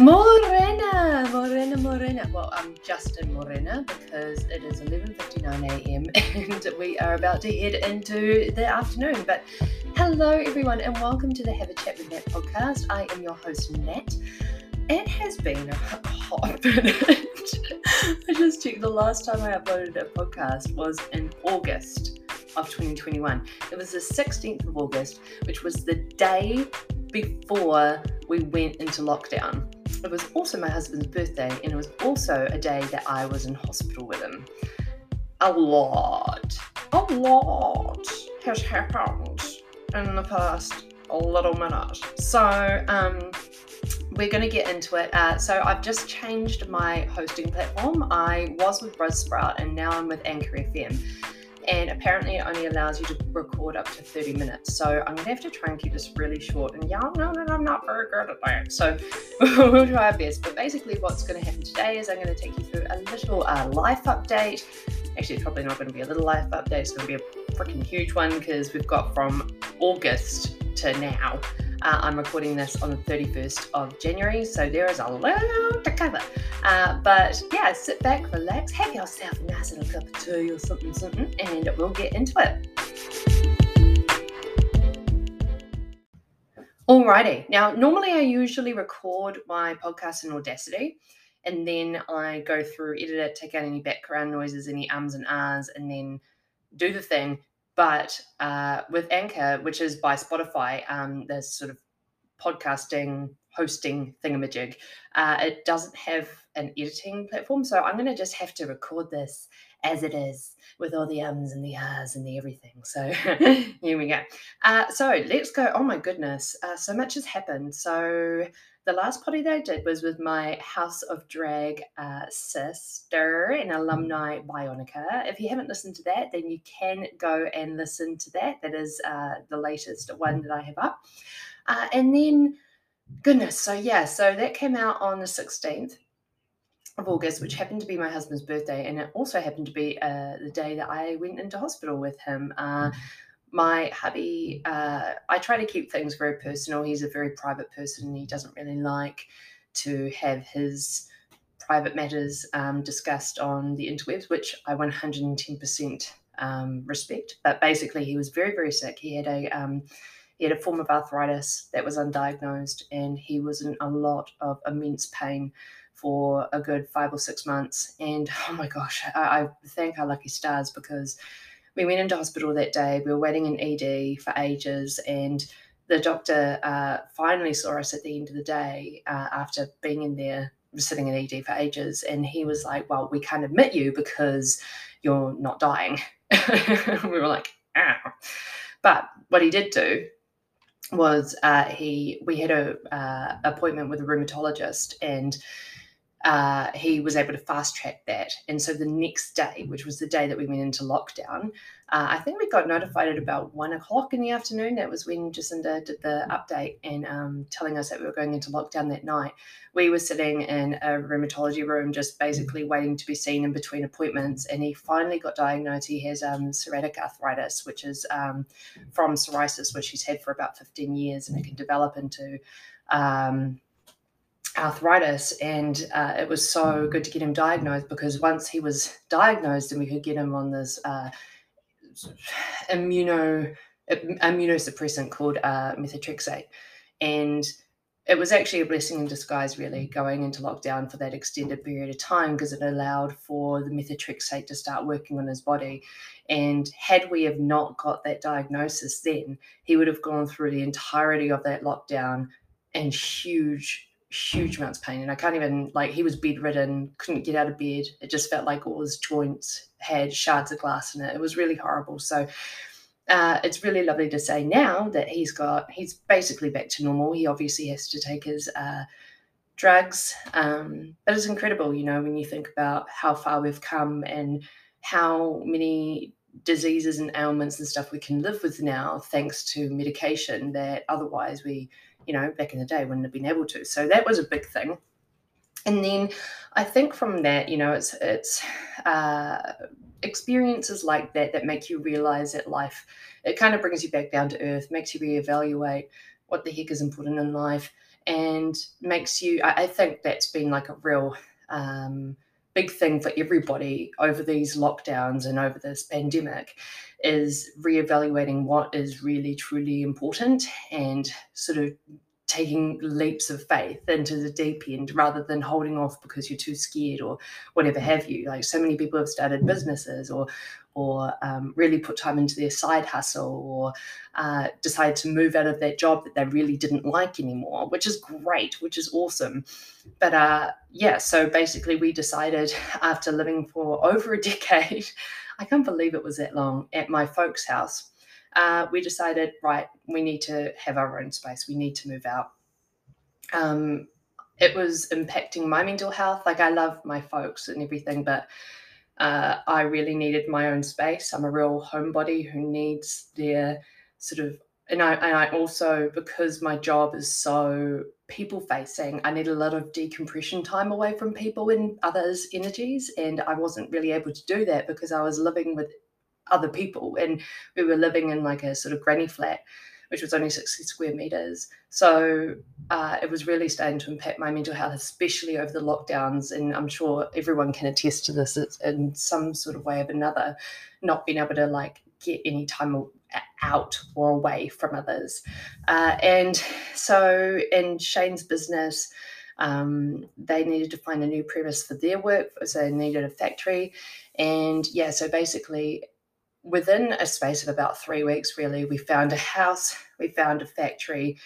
Morena, Morena, Morena. Well, I'm Justin Morena because it is 11:59 a.m. and we are about to head into the afternoon. But hello, everyone, and welcome to the Have a Chat with Nat podcast. I am your host, Nat. It has been a hot minute. I just checked the last time I uploaded a podcast was in August of 2021. It was the 16th of August, which was the day before we went into lockdown. It was also my husband's birthday, and it was also a day that I was in hospital with him. A lot, a lot has happened in the past little minute. So, um, we're going to get into it. Uh, so I've just changed my hosting platform. I was with Buzzsprout and now I'm with Anchor FM and apparently it only allows you to record up to 30 minutes. So I'm gonna have to try and keep this really short. And y'all know that I'm not very good at that. So we'll try our best. But basically, what's gonna happen today is I'm gonna take you through a little uh, life update. Actually, it's probably not gonna be a little life update, it's gonna be a freaking huge one because we've got from August to now. Uh, I'm recording this on the 31st of January, so there is a lot to cover. Uh, but yeah, sit back, relax, have yourself a nice little cup of tea or something, something, and we'll get into it. Alrighty, now normally I usually record my podcast in Audacity and then I go through, edit it, take out any background noises, any ums and ahs, and then do the thing. But uh, with Anchor, which is by Spotify, um, there's sort of podcasting hosting thingamajig, uh, it doesn't have an editing platform. So I'm going to just have to record this as it is with all the ums and the ahs and the everything. So here we go. Uh, so let's go. Oh my goodness. Uh, so much has happened. So the last potty that I did was with my House of Drag uh, sister and alumni Bionica. If you haven't listened to that, then you can go and listen to that. That is uh, the latest one that I have up. Uh, and then, goodness, so yeah, so that came out on the 16th of August, which happened to be my husband's birthday, and it also happened to be uh, the day that I went into hospital with him. My hubby, uh, I try to keep things very personal. He's a very private person. He doesn't really like to have his private matters um, discussed on the interwebs, which I 110% um, respect. But basically, he was very, very sick. He had a um, he had a form of arthritis that was undiagnosed, and he was in a lot of immense pain for a good five or six months. And oh my gosh, I, I thank our lucky stars because we went into hospital that day. We were waiting in ED for ages, and the doctor uh, finally saw us at the end of the day uh, after being in there sitting in ED for ages, and he was like, "Well, we can't admit you because you're not dying." we were like, "Ah!" But what he did do was uh, he we had a uh, appointment with a rheumatologist and uh, he was able to fast track that. And so the next day, which was the day that we went into lockdown, uh, I think we got notified at about one o'clock in the afternoon. That was when Jacinda did the update and um, telling us that we were going into lockdown that night. We were sitting in a rheumatology room, just basically waiting to be seen in between appointments. And he finally got diagnosed. He has um, psoriatic arthritis, which is um, from psoriasis, which he's had for about 15 years, and it can develop into um, arthritis and uh, it was so good to get him diagnosed because once he was diagnosed and we could get him on this uh, immuno immunosuppressant called uh, methotrexate. And it was actually a blessing in disguise really going into lockdown for that extended period of time because it allowed for the methotrexate to start working on his body. And had we have not got that diagnosis then he would have gone through the entirety of that lockdown and huge huge amounts of pain and I can't even like he was bedridden, couldn't get out of bed. It just felt like all his joints had shards of glass in it. It was really horrible. So uh, it's really lovely to say now that he's got he's basically back to normal. He obviously has to take his uh, drugs, um, but it's incredible, you know, when you think about how far we've come and how many diseases and ailments and stuff we can live with now thanks to medication that otherwise we you know, back in the day wouldn't have been able to. So that was a big thing. And then I think from that, you know, it's it's uh, experiences like that that make you realize that life it kind of brings you back down to earth, makes you reevaluate what the heck is important in life, and makes you. I, I think that's been like a real um, big thing for everybody over these lockdowns and over this pandemic is reevaluating what is really truly important and sort of taking leaps of faith into the deep end rather than holding off because you're too scared or whatever have you like so many people have started businesses or or um, really put time into their side hustle or uh, decided to move out of that job that they really didn't like anymore, which is great, which is awesome. But uh, yeah, so basically, we decided after living for over a decade, I can't believe it was that long, at my folks' house, uh, we decided, right, we need to have our own space, we need to move out. Um, it was impacting my mental health. Like, I love my folks and everything, but uh, I really needed my own space. I'm a real homebody who needs their sort of, and I, and I also, because my job is so people facing, I need a lot of decompression time away from people and others' energies. And I wasn't really able to do that because I was living with other people and we were living in like a sort of granny flat which was only 60 square meters. So uh, it was really starting to impact my mental health, especially over the lockdowns. And I'm sure everyone can attest to this in some sort of way or another, not being able to like get any time out or away from others. Uh, and so in Shane's business, um, they needed to find a new premise for their work, so they needed a factory. And yeah, so basically within a space of about three weeks, really, we found a house, we found a factory,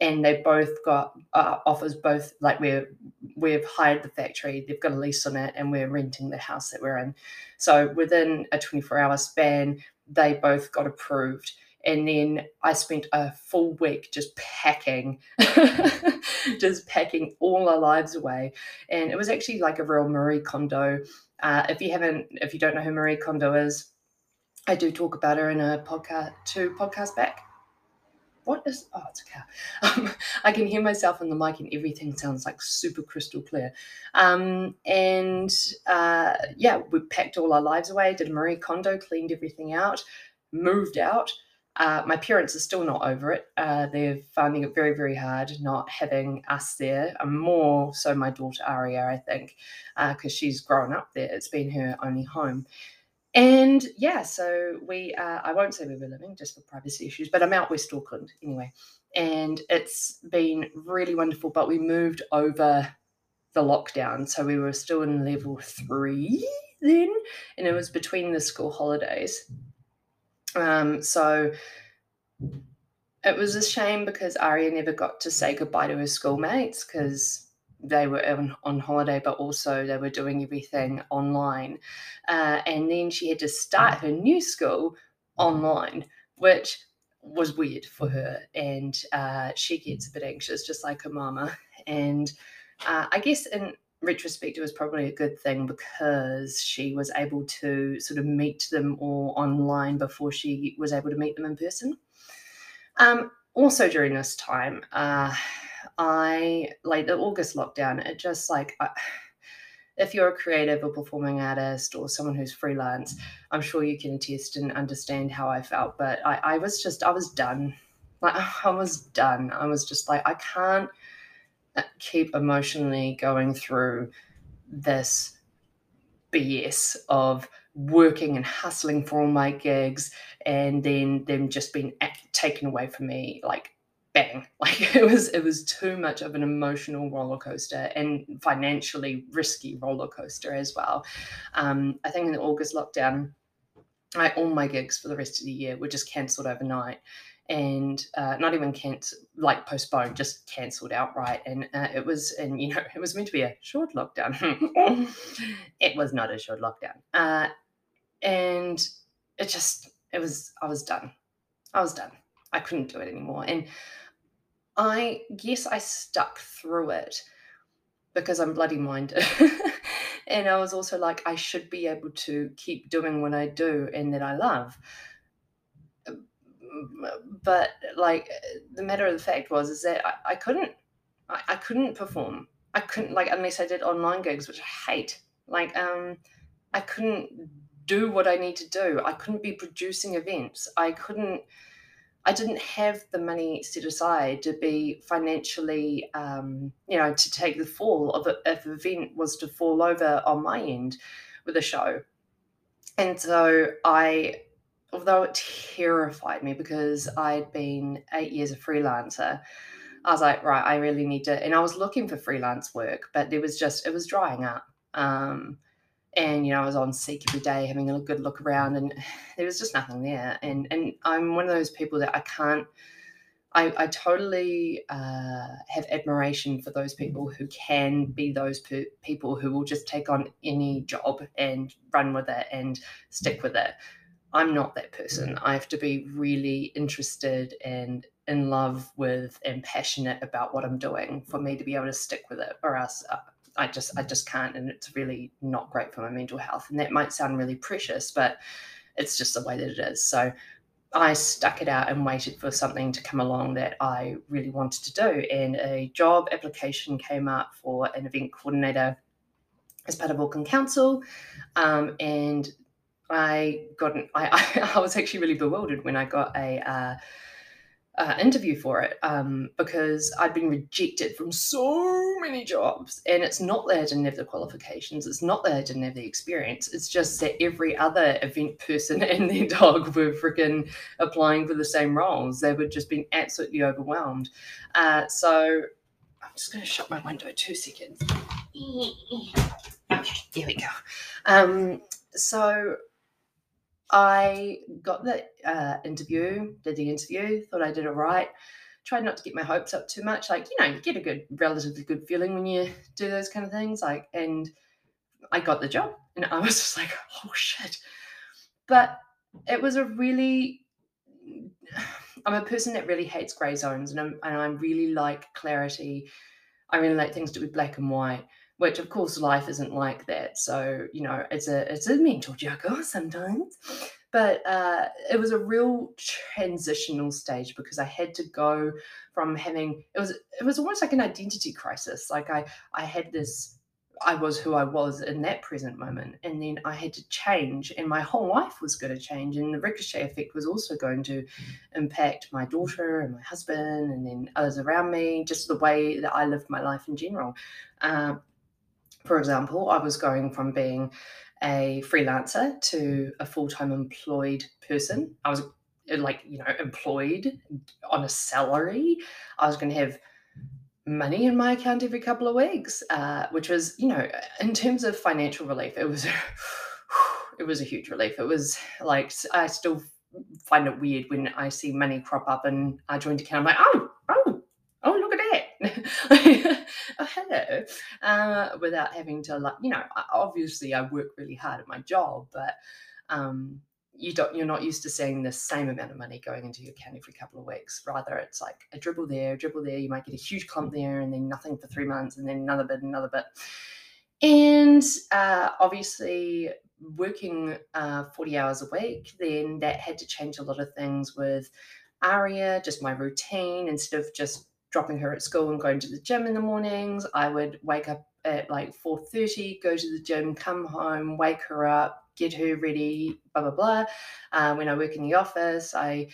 and they both got uh, offers. Both like we're we've hired the factory, they've got a lease on it, and we're renting the house that we're in. So within a twenty four hour span, they both got approved. And then I spent a full week just packing, just packing all our lives away. And it was actually like a real Marie Kondo. Uh, if you haven't, if you don't know who Marie Kondo is, I do talk about her in a podcast, two podcasts back. What is? Oh, it's a cow. Um, I can hear myself on the mic, and everything sounds like super crystal clear. Um, and uh, yeah, we packed all our lives away. Did a Marie Kondo, cleaned everything out, moved out. Uh, my parents are still not over it. Uh, they're finding it very, very hard not having us there. And more so, my daughter Aria, I think, because uh, she's grown up there. It's been her only home. And yeah, so we, uh, I won't say where we're living just for privacy issues, but I'm out West Auckland anyway. And it's been really wonderful. But we moved over the lockdown. So we were still in level three then, and it was between the school holidays. Um, so it was a shame because Aria never got to say goodbye to her schoolmates because they were on, on holiday, but also they were doing everything online. Uh, and then she had to start her new school online, which was weird for her. And uh, she gets a bit anxious, just like her mama. And uh, I guess in retrospect, it was probably a good thing because she was able to sort of meet them all online before she was able to meet them in person. Um, also, during this time, uh, I like the August lockdown, it just like, I, if you're a creative or performing artist or someone who's freelance, I'm sure you can attest and understand how I felt. But I, I was just, I was done. Like, I was done. I was just like, I can't uh, keep emotionally going through this BS of working and hustling for all my gigs and then them just being taken away from me like bang. Like it was it was too much of an emotional roller coaster and financially risky roller coaster as well. Um, i think in the august lockdown I, all my gigs for the rest of the year were just cancelled overnight and uh, not even cancelled like postponed just cancelled outright. And uh, it was and you know it was meant to be a short lockdown. It was not a short lockdown. Uh, and it just it was i was done. I was done i couldn't do it anymore and I guess I stuck through it because I'm bloody minded. and I was also like, I should be able to keep doing what I do and that I love. But like the matter of the fact was is that I, I couldn't I, I couldn't perform. I couldn't like unless I did online gigs, which I hate. Like um I couldn't do what I need to do. I couldn't be producing events. I couldn't I didn't have the money set aside to be financially, um, you know, to take the fall of if the event was to fall over on my end with a show. And so I, although it terrified me because I'd been eight years a freelancer, I was like, right, I really need to. And I was looking for freelance work, but there was just, it was drying up. Um, and you know, I was on Seek every day, having a good look around, and there was just nothing there. And and I'm one of those people that I can't. I, I totally uh, have admiration for those people who can be those pe- people who will just take on any job and run with it and stick with it. I'm not that person. I have to be really interested and in love with and passionate about what I'm doing for me to be able to stick with it, or else uh, I just I just can't, and it's really not great for my mental health. And that might sound really precious, but it's just the way that it is. So I stuck it out and waited for something to come along that I really wanted to do. And a job application came up for an event coordinator as part of Auckland Council. Um, and I got an, I, I, was actually really bewildered when I got a uh, uh, interview for it um, because I'd been rejected from so many jobs. And it's not that I didn't have the qualifications, it's not that I didn't have the experience. It's just that every other event person and their dog were freaking applying for the same roles. They were just being absolutely overwhelmed. Uh, so I'm just going to shut my window two seconds. Okay, there we go. Um, so I got the uh, interview, did the interview, thought I did it right. Tried not to get my hopes up too much. Like, you know, you get a good, relatively good feeling when you do those kind of things. Like, and I got the job. And I was just like, oh shit. But it was a really, I'm a person that really hates grey zones and, I'm, and I really like clarity. I really like things to be black and white which of course life isn't like that. So you know it's a it's a mental juggle sometimes. But uh, it was a real transitional stage because i had to go from having it was it was almost like an identity crisis. Like i i had this i was who i was in that present moment and then i had to change and my whole life was going to change and the ricochet effect was also going to impact my daughter and my husband and then others around me just the way that i lived my life in general. Uh, for example, I was going from being a freelancer to a full time employed person. I was uh, like, you know, employed on a salary. I was going to have money in my account every couple of weeks, uh, which was, you know, in terms of financial relief, it was. it was a huge relief. It was like I still find it weird when I see money crop up in our joint account. I'm like, oh, oh, look at that. oh, uh, without having to like, you know, obviously I work really hard at my job, but um, you don't, you're not used to seeing the same amount of money going into your account every couple of weeks. Rather, it's like a dribble there, a dribble there. You might get a huge clump there, and then nothing for three months, and then another bit, another bit. And uh, obviously, working uh, 40 hours a week, then that had to change a lot of things with Aria, just my routine, instead of just dropping her at school and going to the gym in the mornings. I would wake up at like 4.30, go to the gym, come home, wake her up, get her ready, blah, blah, blah. Uh, when I work in the office, I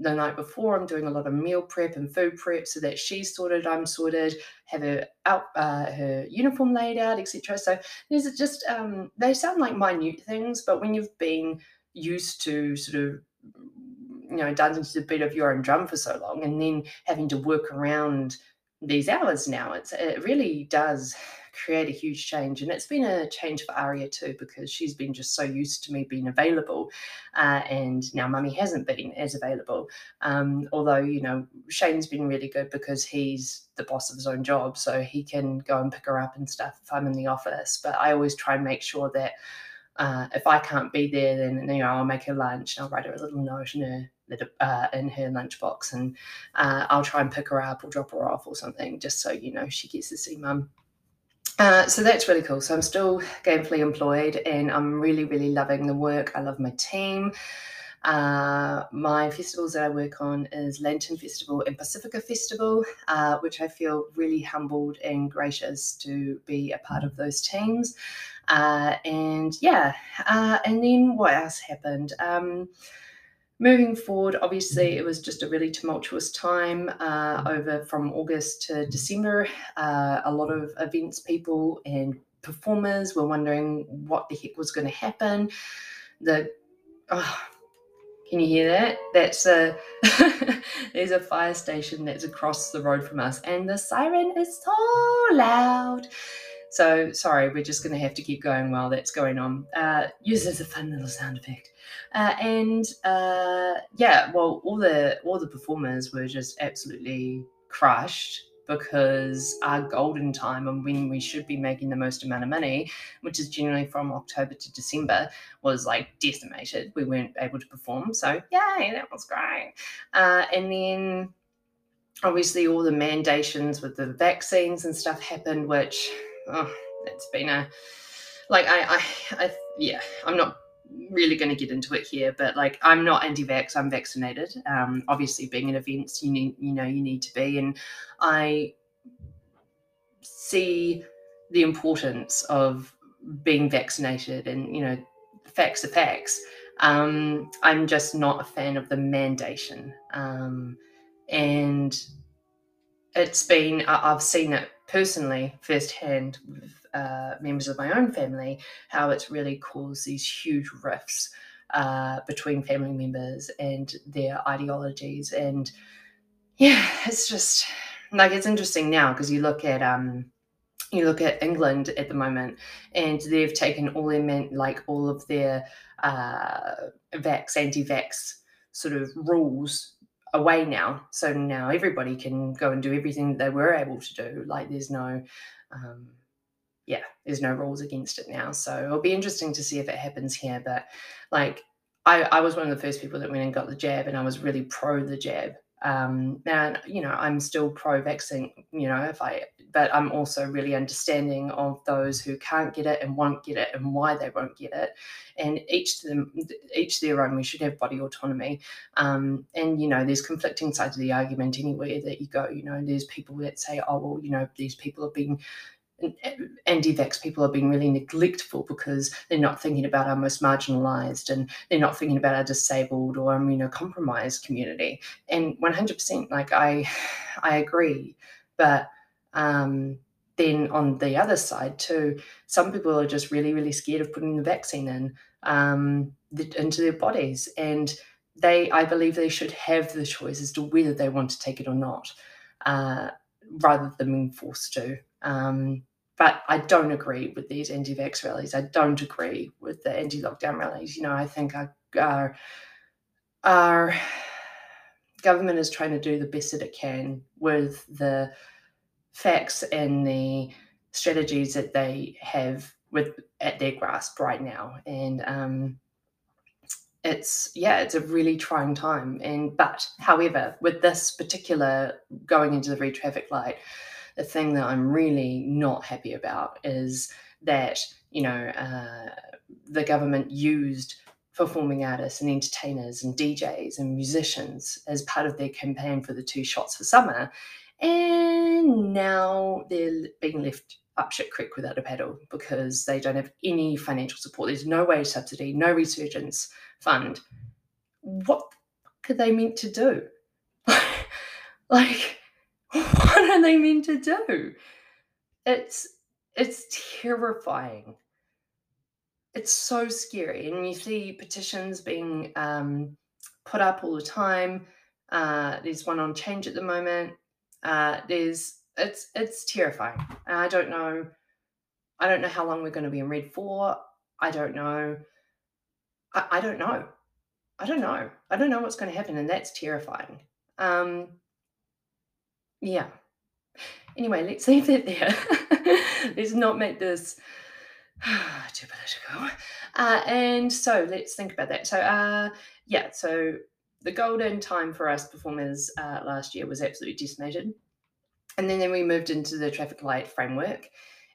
the night before I'm doing a lot of meal prep and food prep so that she's sorted, I'm sorted, have her out uh, her uniform laid out, etc. So these are just um, they sound like minute things, but when you've been used to sort of you know dancing to the beat of your own drum for so long and then having to work around these hours now it's it really does create a huge change. And it's been a change for aria too because she's been just so used to me being available uh, and now mummy hasn't been as available. Um, although you know shane's been really good because he's the boss of his own job so he can go and pick her up and stuff if i'm in the office. But i always try and make sure that uh, if I can't be there, then you know I'll make her lunch and I'll write her a little note in her uh, in her lunchbox, and uh, I'll try and pick her up or drop her off or something, just so you know she gets to see mum. Uh, so that's really cool. So I'm still gainfully employed, and I'm really, really loving the work. I love my team. Uh, my festivals that I work on is Lantern Festival and Pasifika Festival, uh, which I feel really humbled and gracious to be a part of those teams. Uh, and yeah, uh, and then what else happened? Um, moving forward, obviously, it was just a really tumultuous time uh, over from August to December. Uh, a lot of events people and performers were wondering what the heck was going to happen. The oh, can you hear that? That's a there's a fire station that's across the road from us, and the siren is so loud. So sorry, we're just going to have to keep going while that's going on. Uh, use as a fun little sound effect. Uh, and uh, yeah, well, all the all the performers were just absolutely crushed because our golden time and when we should be making the most amount of money, which is generally from October to December, was like decimated. We weren't able to perform. So, yay, that was great. Uh, and then obviously all the mandations with the vaccines and stuff happened, which oh, it's been a like I, I, I yeah, I'm not really going to get into it here, but like I'm not anti-vax. I'm vaccinated. Um, obviously, being in events, you need you know you need to be, and I see the importance of being vaccinated, and you know, facts are facts. Um, I'm just not a fan of the mandation, um, and it's been I've seen it personally firsthand with uh, members of my own family how it's really caused these huge rifts uh, between family members and their ideologies. And yeah, it's just like it's interesting now because you look at um, you look at England at the moment, and they've taken all their men, like all of their uh, vax, anti-vax sort of rules away now. So now everybody can go and do everything they were able to do. Like there's no um, yeah, there's no rules against it now. So it'll be interesting to see if it happens here. But like, I, I was one of the first people that went and got the jab, and I was really pro the jab. Um, and you know, I'm still pro vaccine. You know, if I, but I'm also really understanding of those who can't get it and won't get it, and why they won't get it. And each to them, each their own. We should have body autonomy. Um, and you know, there's conflicting sides of the argument anywhere that you go. You know, there's people that say, oh well, you know, these people have been anti-vax people are being really neglectful because they're not thinking about our most marginalized and they're not thinking about our disabled or immunocompromised community and 100% like i i agree but um, then on the other side too some people are just really really scared of putting the vaccine in um, the, into their bodies and they i believe they should have the choice as to whether they want to take it or not uh, rather than being forced to um, but I don't agree with these anti-vax rallies. I don't agree with the anti-lockdown rallies. You know, I think our, our, our government is trying to do the best that it can with the facts and the strategies that they have with at their grasp right now. And um, it's yeah, it's a really trying time. And but however, with this particular going into the red traffic light the thing that I'm really not happy about is that, you know, uh, the government used performing artists and entertainers and DJs and musicians as part of their campaign for the two shots for summer. And now they're being left up shit creek without a paddle because they don't have any financial support. There's no wage subsidy, no resurgence fund. What are they meant to do? like, what are they meant to do? It's it's terrifying. It's so scary, and you see petitions being um, put up all the time. Uh, there's one on Change at the moment. Uh, there's it's it's terrifying. And I don't know. I don't know how long we're going to be in red for. I don't know. I, I don't know. I don't know. I don't know what's going to happen, and that's terrifying. Um, yeah. Anyway, let's leave it there. let's not make this too political. Uh, and so let's think about that. So, uh, yeah, so the golden time for us performers uh, last year was absolutely decimated. And then, then we moved into the traffic light framework.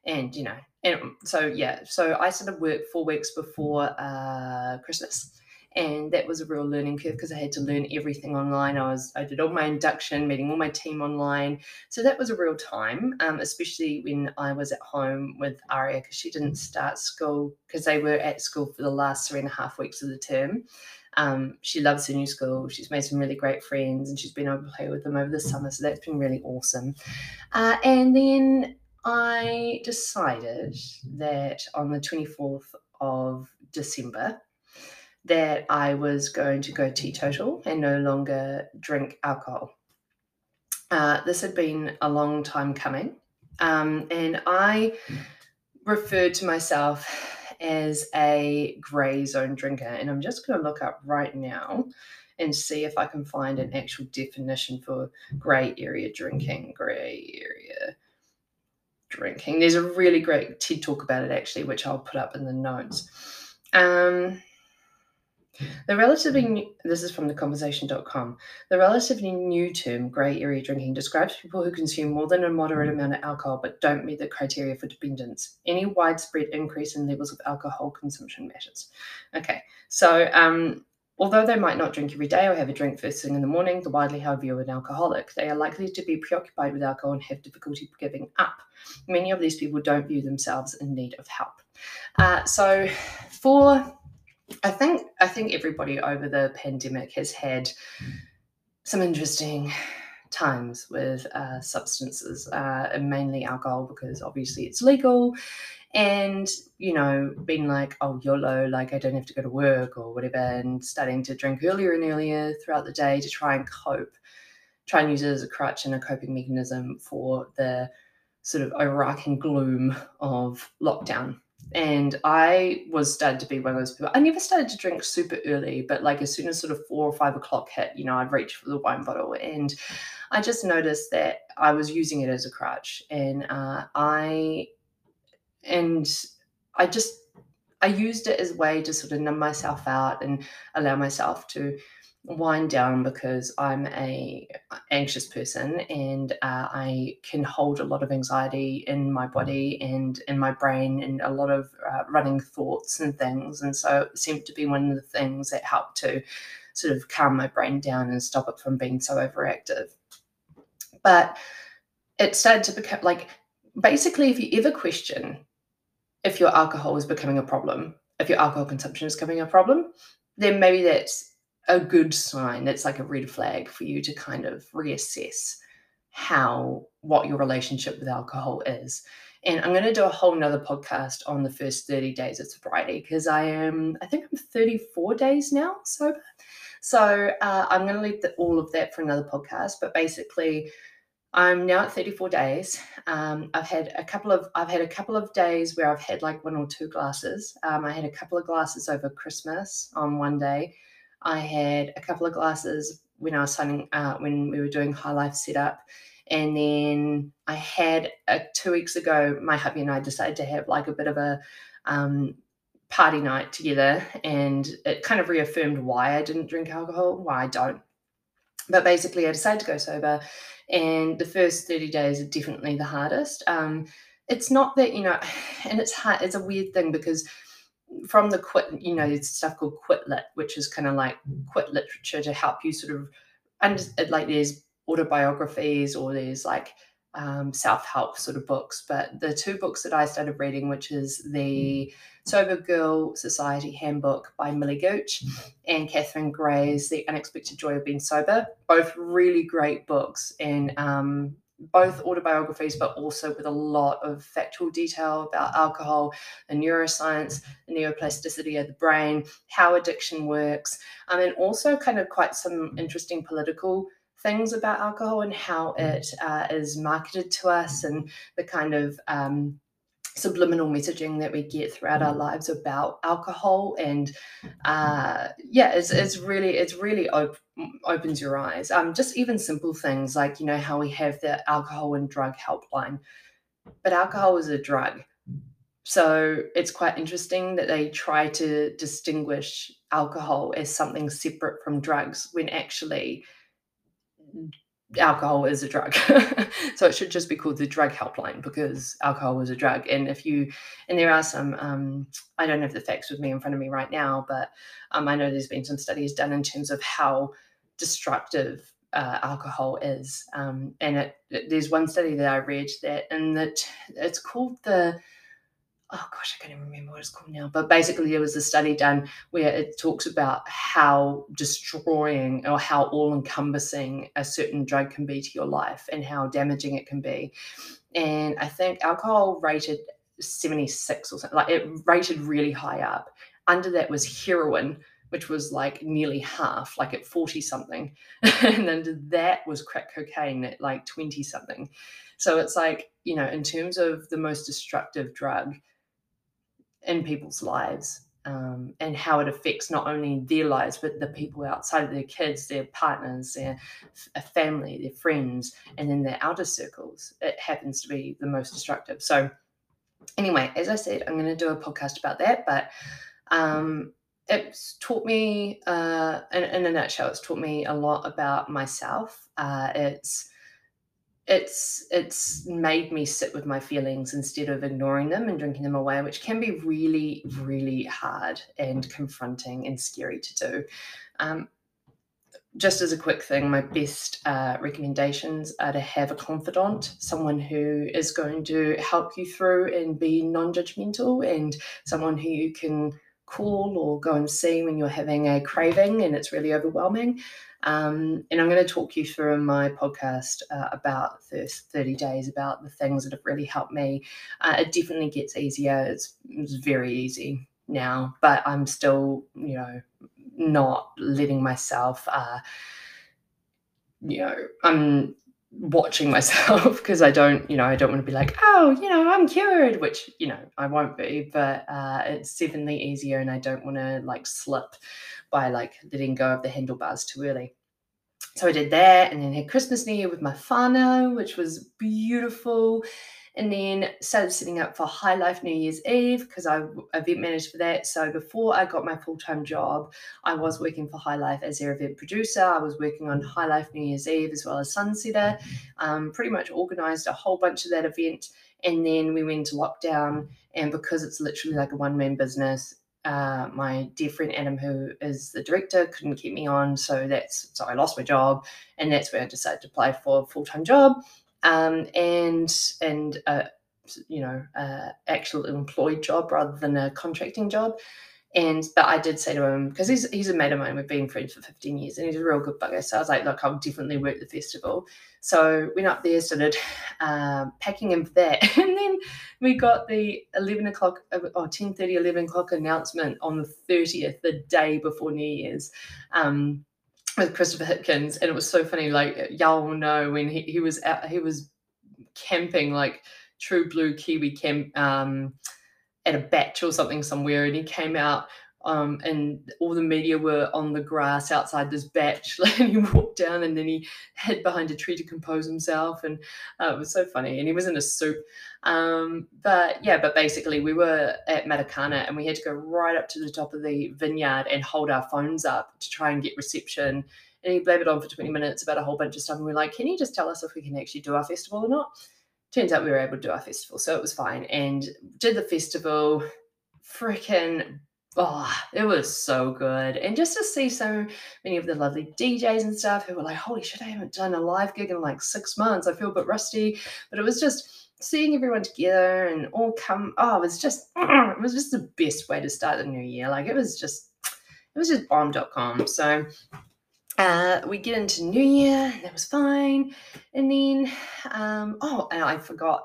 And, you know, and so, yeah, so I started work four weeks before uh, Christmas and that was a real learning curve because I had to learn everything online. I was I did all my induction, meeting all my team online, so that was a real time, um, especially when I was at home with Aria because she didn't start school because they were at school for the last three and a half weeks of the term. Um, she loves her new school. She's made some really great friends and she's been able to play with them over the summer. So that's been really awesome. Uh, and then I decided that on the 24th of December, that I was going to go teetotal and no longer drink alcohol. Uh, this had been a long time coming. Um, and I referred to myself as a grey zone drinker. And I'm just going to look up right now and see if I can find an actual definition for grey area drinking. Grey area drinking. There's a really great TED talk about it, actually, which I'll put up in the notes. Um, the relatively new, this is from theconversation.com. The relatively new term grey area drinking describes people who consume more than a moderate amount of alcohol but don't meet the criteria for dependence. Any widespread increase in levels of alcohol consumption matters. Okay, so um, although they might not drink every day or have a drink first thing in the morning, the widely held view of an alcoholic, they are likely to be preoccupied with alcohol and have difficulty giving up. Many of these people don't view themselves in need of help. Uh, so for I think I think everybody over the pandemic has had some interesting times with uh, substances, uh, and mainly alcohol, because obviously it's legal, and you know, being like, oh YOLO, like I don't have to go to work or whatever, and starting to drink earlier and earlier throughout the day to try and cope, try and use it as a crutch and a coping mechanism for the sort of overarching gloom of lockdown and I was started to be one of those people. I never started to drink super early, but like as soon as sort of four or five o'clock hit, you know, I'd reach for the wine bottle, and I just noticed that I was using it as a crutch, and uh, I and I just I used it as a way to sort of numb myself out and allow myself to wind down because I'm a anxious person and uh, I can hold a lot of anxiety in my body and in my brain and a lot of uh, running thoughts and things. And so it seemed to be one of the things that helped to sort of calm my brain down and stop it from being so overactive. But it started to become like basically, if you ever question if your alcohol is becoming a problem, if your alcohol consumption is becoming a problem, then maybe that's a good sign. It's like a red flag for you to kind of reassess how what your relationship with alcohol is. And I'm going to do a whole nother podcast on the first 30 days of sobriety because I am, I think I'm 34 days now sober. So uh, I'm going to leave the, all of that for another podcast. But basically, I'm now at 34 days. Um, I've had a couple of I've had a couple of days where I've had like one or two glasses. Um, I had a couple of glasses over Christmas on one day, I had a couple of glasses when I was signing uh, when we were doing high life setup. And then I had uh, two weeks ago, my hubby and I decided to have like a bit of a um, party night together. And it kind of reaffirmed why I didn't drink alcohol, why I don't. But basically, I decided to go sober. And the first 30 days are definitely the hardest. Um, it's not that, you know, and it's hard, it's a weird thing because from the quit, you know, there's stuff called quit lit, which is kind of like quit literature to help you sort of, and like there's autobiographies or there's like um, self help sort of books. But the two books that I started reading, which is the Sober Girl Society Handbook by Millie Gooch and Catherine Gray's The Unexpected Joy of Being Sober, both really great books. And um, both autobiographies, but also with a lot of factual detail about alcohol, the neuroscience, the neuroplasticity of the brain, how addiction works, um, and also kind of quite some interesting political things about alcohol and how it uh, is marketed to us and the kind of um, subliminal messaging that we get throughout our lives about alcohol and uh, yeah it's, it's really it's really op- opens your eyes. Um, just even simple things like you know how we have the alcohol and drug helpline. But alcohol is a drug. So it's quite interesting that they try to distinguish alcohol as something separate from drugs when actually alcohol is a drug. so it should just be called the drug helpline because alcohol is a drug. And if you, and there are some, um, I don't have the facts with me in front of me right now, but um, I know there's been some studies done in terms of how destructive uh, alcohol is. Um, and it, it, there's one study that I read that, and that it's called the, oh gosh, I can't even remember what it's called now. But basically, there was a study done where it talks about how destroying or how all encompassing a certain drug can be to your life and how damaging it can be. And I think alcohol rated 76 or something, like it rated really high up. Under that was heroin, which was like nearly half, like at 40 something. and under that was crack cocaine at like 20 something. So it's like, you know, in terms of the most destructive drug in people's lives um, and how it affects not only their lives, but the people outside of their kids, their partners, their family, their friends, and then their outer circles, it happens to be the most destructive. So, anyway, as I said, I'm going to do a podcast about that, but um, it's taught me, uh, in, in, a nutshell, it's taught me a lot about myself. Uh, it's it's it's made me sit with my feelings instead of ignoring them and drinking them away, which can be really, really hard and confronting and scary to do. Um, just as a quick thing, my best uh, recommendations are to have a confidant, someone who is going to help you through and be non judgmental, and someone who you can call or go and see when you're having a craving and it's really overwhelming. Um, and I'm going to talk you through my podcast uh, about 30 days about the things that have really helped me. Uh, it definitely gets easier. It's, it's very easy now, but I'm still, you know, not letting myself, uh, you know, I'm watching myself because I don't, you know, I don't want to be like, oh, you know, I'm cured, which, you know, I won't be, but uh, it's definitely easier and I don't want to like slip by like letting go of the handlebars too early. So I did that and then had Christmas New Year with my whānau, which was beautiful. And then started setting up for High Life New Year's Eve because I event managed for that. So before I got my full time job, I was working for High Life as their event producer. I was working on High Life New Year's Eve as well as Sunsetter. Um, pretty much organized a whole bunch of that event. And then we went into lockdown. And because it's literally like a one man business, uh, my dear friend Adam, who is the director, couldn't keep me on, so that's so I lost my job, and that's where I decided to apply for a full time job, um, and and uh, you know, uh, actual employed job rather than a contracting job. And but I did say to him because he's he's a mate of mine. We've been friends for fifteen years, and he's a real good bugger. So I was like, look, I'll definitely work the festival. So went up there, started um, packing him for that, and then we got the eleven o'clock uh, or 10 30, 11 o'clock announcement on the thirtieth, the day before New Year's. Um, with Christopher Hipkins, and it was so funny. Like y'all know when he, he was out, he was camping like true blue Kiwi camp um, at a bach or something somewhere, and he came out um, and all the media were on the grass outside this bach. and he walked down and then he hid behind a tree to compose himself. And uh, it was so funny. And he was in a suit. Um, but yeah, but basically, we were at Matakana and we had to go right up to the top of the vineyard and hold our phones up to try and get reception. And he blabbered on for 20 minutes about a whole bunch of stuff. And we are like, can you just tell us if we can actually do our festival or not? Turns out we were able to do our festival. So it was fine. And did the festival freaking oh, it was so good. And just to see so many of the lovely DJs and stuff who were like, holy shit, I haven't done a live gig in like six months. I feel a bit rusty. But it was just seeing everyone together and all come, oh, it was just, it was just the best way to start the new year. Like it was just, it was just bomb.com. So uh, we get into New Year, that was fine. And then, um, oh, and I forgot.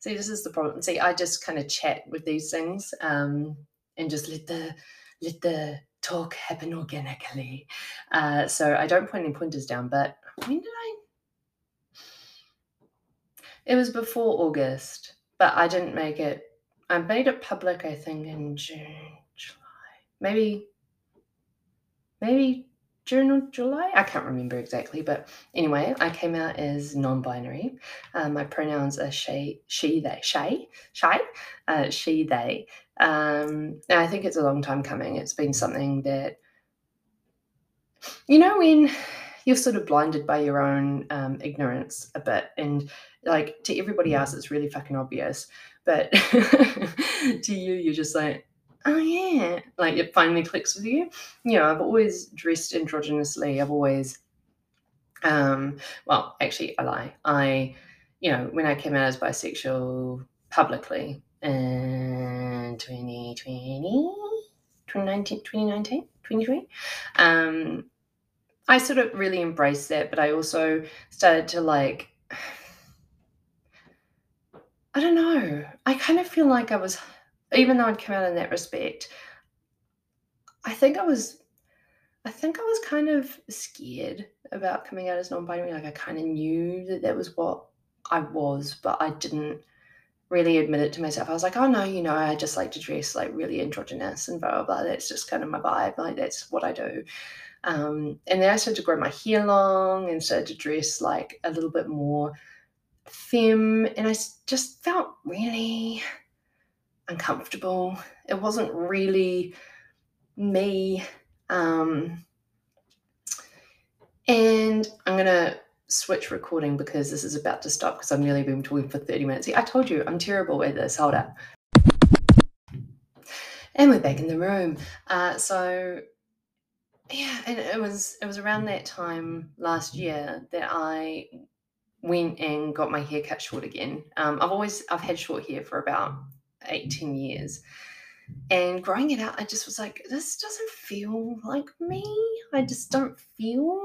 See, this is the problem. See, I just kind of chat with these things. Um, and just let the let the talk happen organically. Uh, so I don't point any pointers down, but when did I? It was before August, but I didn't make it. I made it public, I think, in June, July, maybe, maybe June or July. I can't remember exactly, but anyway, I came out as non-binary. Uh, my pronouns are she, she, they, she, she, uh, she, they. Um, and I think it's a long time coming. It's been something that, you know, when you're sort of blinded by your own um, ignorance a bit, and like to everybody else, it's really fucking obvious, but to you, you're just like, oh yeah, like it finally clicks with you. You know, I've always dressed androgynously. I've always, um, well, actually, I lie. I, you know, when I came out as bisexual publicly, in 2020, 2019, 2019, 2020. Um, I sort of really embraced that, but I also started to like, I don't know. I kind of feel like I was, even though I'd come out in that respect, I think I was I think I was kind of scared about coming out as non-binary. Like I kind of knew that that was what I was, but I didn't really admit it to myself. I was like, oh no, you know, I just like to dress like really androgynous and blah blah blah. That's just kind of my vibe. Like that's what I do. Um, and then I started to grow my hair long and started to dress like a little bit more femme, and I just felt really uncomfortable. It wasn't really me um, and I'm to switch recording because this is about to stop because I've nearly been talking for 30 minutes. See, I told you I'm terrible at this. Hold up. And we're back in the room. Uh, so yeah, and it was it was around that time last year that I went and got my hair cut short again. Um, I've always I've had short hair for about 18 years. And growing it out, I just was like, this doesn't feel like me. I just don't feel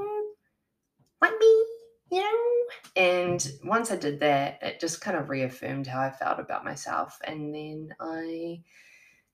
like me, you know? And once I did that, it just kind of reaffirmed how I felt about myself. And then I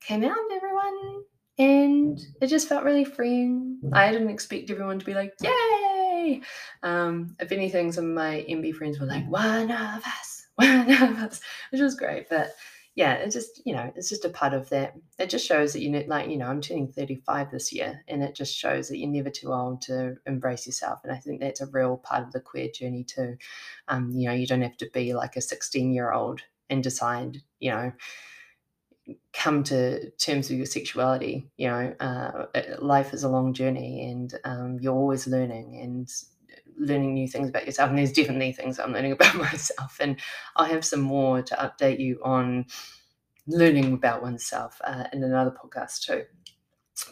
came out to everyone and it just felt really freeing. I didn't expect everyone to be like, yay! Um, if anything, some of my MB friends were like, one of us, one of us, which was great. But yeah, it's just, you know, it's just a part of that. It just shows that you know, like, you know, I'm turning 35 this year, and it just shows that you're never too old to embrace yourself. And I think that's a real part of the queer journey too. Um, you know, you don't have to be like a 16 year old and decide, you know, come to terms with your sexuality. You know, uh, life is a long journey, and um, you're always learning and learning new things about yourself. And there's definitely things I'm learning about myself. And I'll have some more to update you on learning about oneself uh, in another podcast too.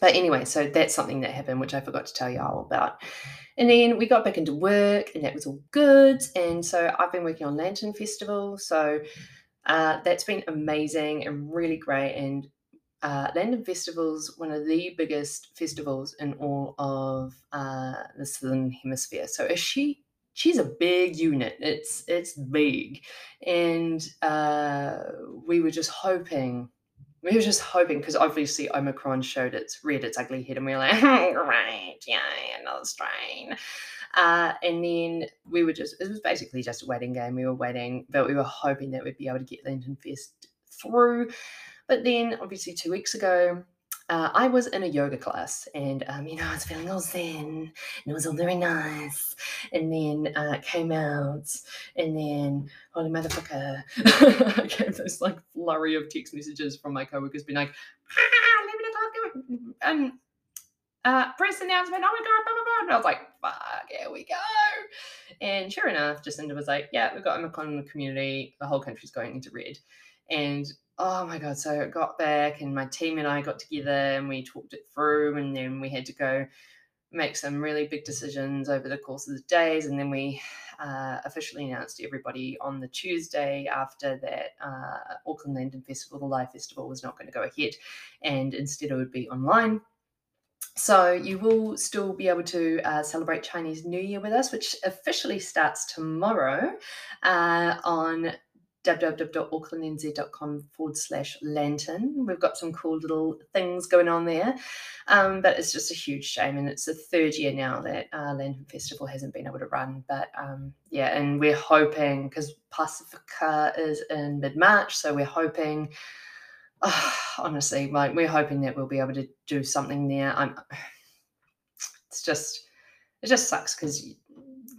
But anyway, so that's something that happened, which I forgot to tell you all about. And then we got back into work, and that was all good. And so I've been working on Lantern Festival. So uh, that's been amazing and really great. And uh, Lantern Festival's one of the biggest festivals in all of uh, the Southern Hemisphere. So she she's a big unit. It's it's big, and uh, we were just hoping. We were just hoping because obviously Omicron showed its red, its ugly head, and we were like, great, yeah, another strain. Uh, and then we were just, it was basically just a waiting game. We were waiting, but we were hoping that we'd be able to get Lantern Fest through. But then, obviously, two weeks ago, uh, I was in a yoga class and, um, you know, I was feeling all zen and it was all very nice. And then uh, came out and then, holy motherfucker, I get this like flurry of text messages from my coworkers being like, ah, let me talk and uh, press announcement, oh my God, blah, blah, blah. And I was like, fuck, here we go. And sure enough, Jacinda was like, yeah, we've got Omicron in the community. The whole country's going into red. And oh my god so it got back and my team and i got together and we talked it through and then we had to go make some really big decisions over the course of the days and then we uh, officially announced to everybody on the tuesday after that uh, auckland lantern festival the live festival was not going to go ahead and instead it would be online. So you will still be able to uh, celebrate Chinese New Year with us, which officially starts tomorrow uh, on www.aucklandnz.com forward slash lantern. We've got some cool little things going on there. Um, but it's just a huge shame. And it's the third year now that uh, Lantern Festival hasn't been able to run. But um, yeah, and we're hoping, because Pasifika is in mid March, so we're hoping. Oh, honestly, like we're hoping that we'll be able to do something there. I'm. It's just, it just sucks because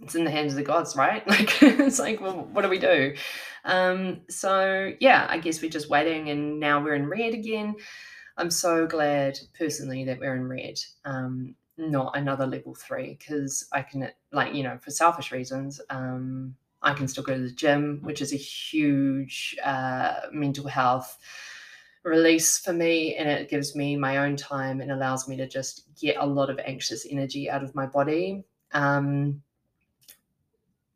it's in the hands of the gods, right? Like it's like, well, what do we do? Um, so yeah, I guess we're just waiting, and now we're in red again. I'm so glad personally that we're in red, um, not another level three, because I can, like, you know, for selfish reasons, um, I can still go to the gym, which is a huge uh, mental health release for me and it gives me my own time and allows me to just get a lot of anxious energy out of my body um,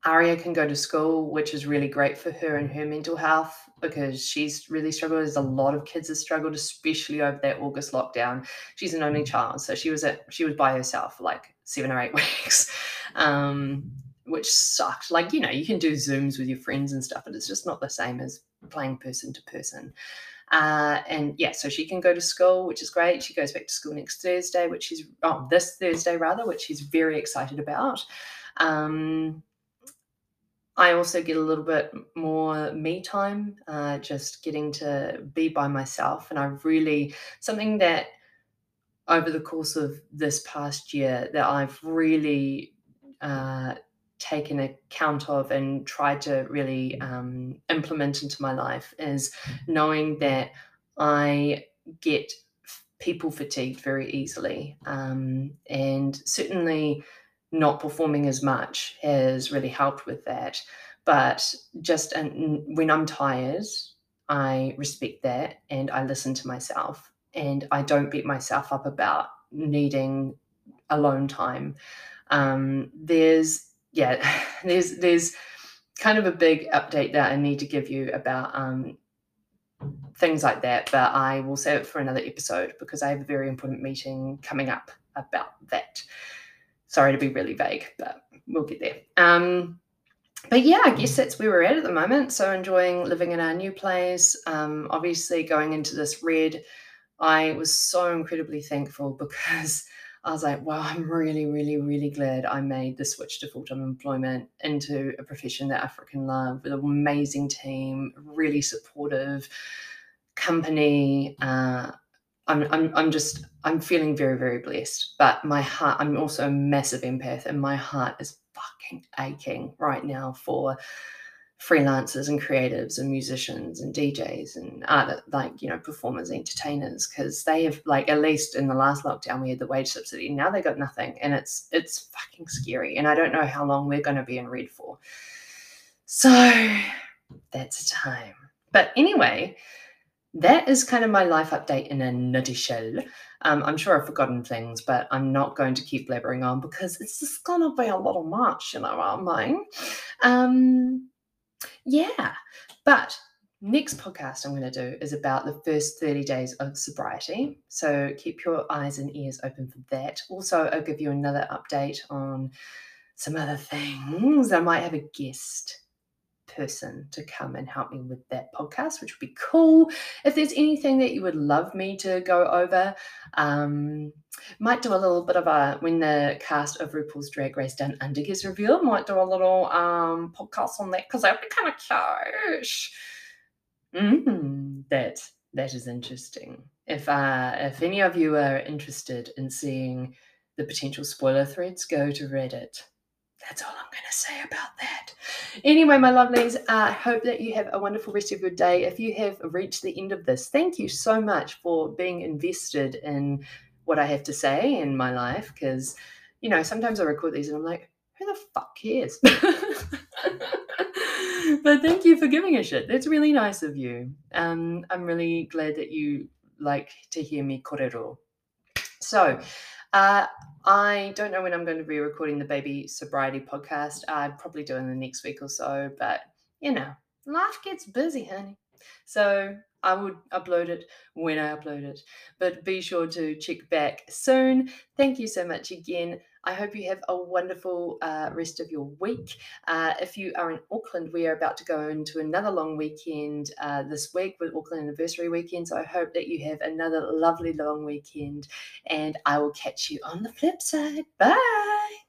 Aria can go to school, which is really great for her and her mental health because she's really struggled. There's a lot of kids that struggled, especially over that August lockdown. She's an only child, so she was at she was by herself for like seven or eight weeks, um, which sucked. Like you know, you can do zooms with your friends and stuff, but it's just not the same as playing person to person. Uh, and yeah, so she can go to school, which is great. She goes back to school next Thursday, which is oh, this Thursday rather, which she's very excited about. Um, I also get a little bit more me time, uh, just getting to be by myself. And I really, something that over the course of this past year that I've really uh, taken account of and tried to really um, implement into my life is knowing that I get people fatigued very easily. Um, and certainly, not performing as much has really helped with that. But just when I'm tired, I respect that and I listen to myself and I don't beat myself up about needing alone time. Um, there's yeah, there's there's kind of a big update that I need to give you about um, things like that, but I will save it for another episode because I have a very important meeting coming up about that. Sorry to be really vague, but we'll get there. Um, but yeah, I guess that's where we're at at the moment. So enjoying living in our new place. Um, obviously, going into this red, I was so incredibly thankful because I was like, wow, I'm really, really, really glad I made the switch to full time employment into a profession that I freaking love with an amazing team, really supportive company. Uh, I'm, I'm, I'm just, I'm feeling very, very blessed. But my heart, I'm also a massive empath, and my heart is fucking aching right now for freelancers and creatives and musicians and DJs and art, like you know performers, entertainers, because they have like at least in the last lockdown we had the wage subsidy. Now they got nothing, and it's it's fucking scary. And I don't know how long we're going to be in red for. So that's a time. But anyway, that is kind of my life update in a nutshell. Um, I'm sure I've forgotten things, but I'm not going to keep blabbering on because it's just going to be a little much, you know I mean? Um, yeah. But next podcast I'm going to do is about the first 30 days of sobriety. So keep your eyes and ears open for that. Also, I'll give you another update on some other things. I might have a guest person to come and help me with that podcast, which would be cool. If there's anything that you would love me to go over, um, might do a little bit of a when the cast of RuPaul's Drag Race Down Under gets revealed, might do a little um, podcast on that because that would be kind of cute. Mm, that that is interesting. If uh, if any of you are interested in seeing the potential spoiler threads, go to Reddit that's all I'm going to say about that. Anyway, my lovelies, I uh, hope that you have a wonderful rest of your day. If you have reached the end of this, thank you so much for being invested in what I have to say in my life. Because, you know, sometimes I record these and I'm like, who the fuck cares? but thank you for giving a shit. That's really nice of you. Um, I'm really glad that you like to hear me korero. So, uh, I don't know when I'm going to be recording the baby sobriety podcast. i probably do in the next week or so, but you know, life gets busy, honey. So I would upload it when I upload it. But be sure to check back soon. Thank you so much again. I hope you have a wonderful uh, rest of your week. Uh, if you are in Auckland, we are about to go into another long weekend uh, this week with Auckland Anniversary Weekend. So I hope that you have another lovely long weekend, and I will catch you on the flip side. Bye.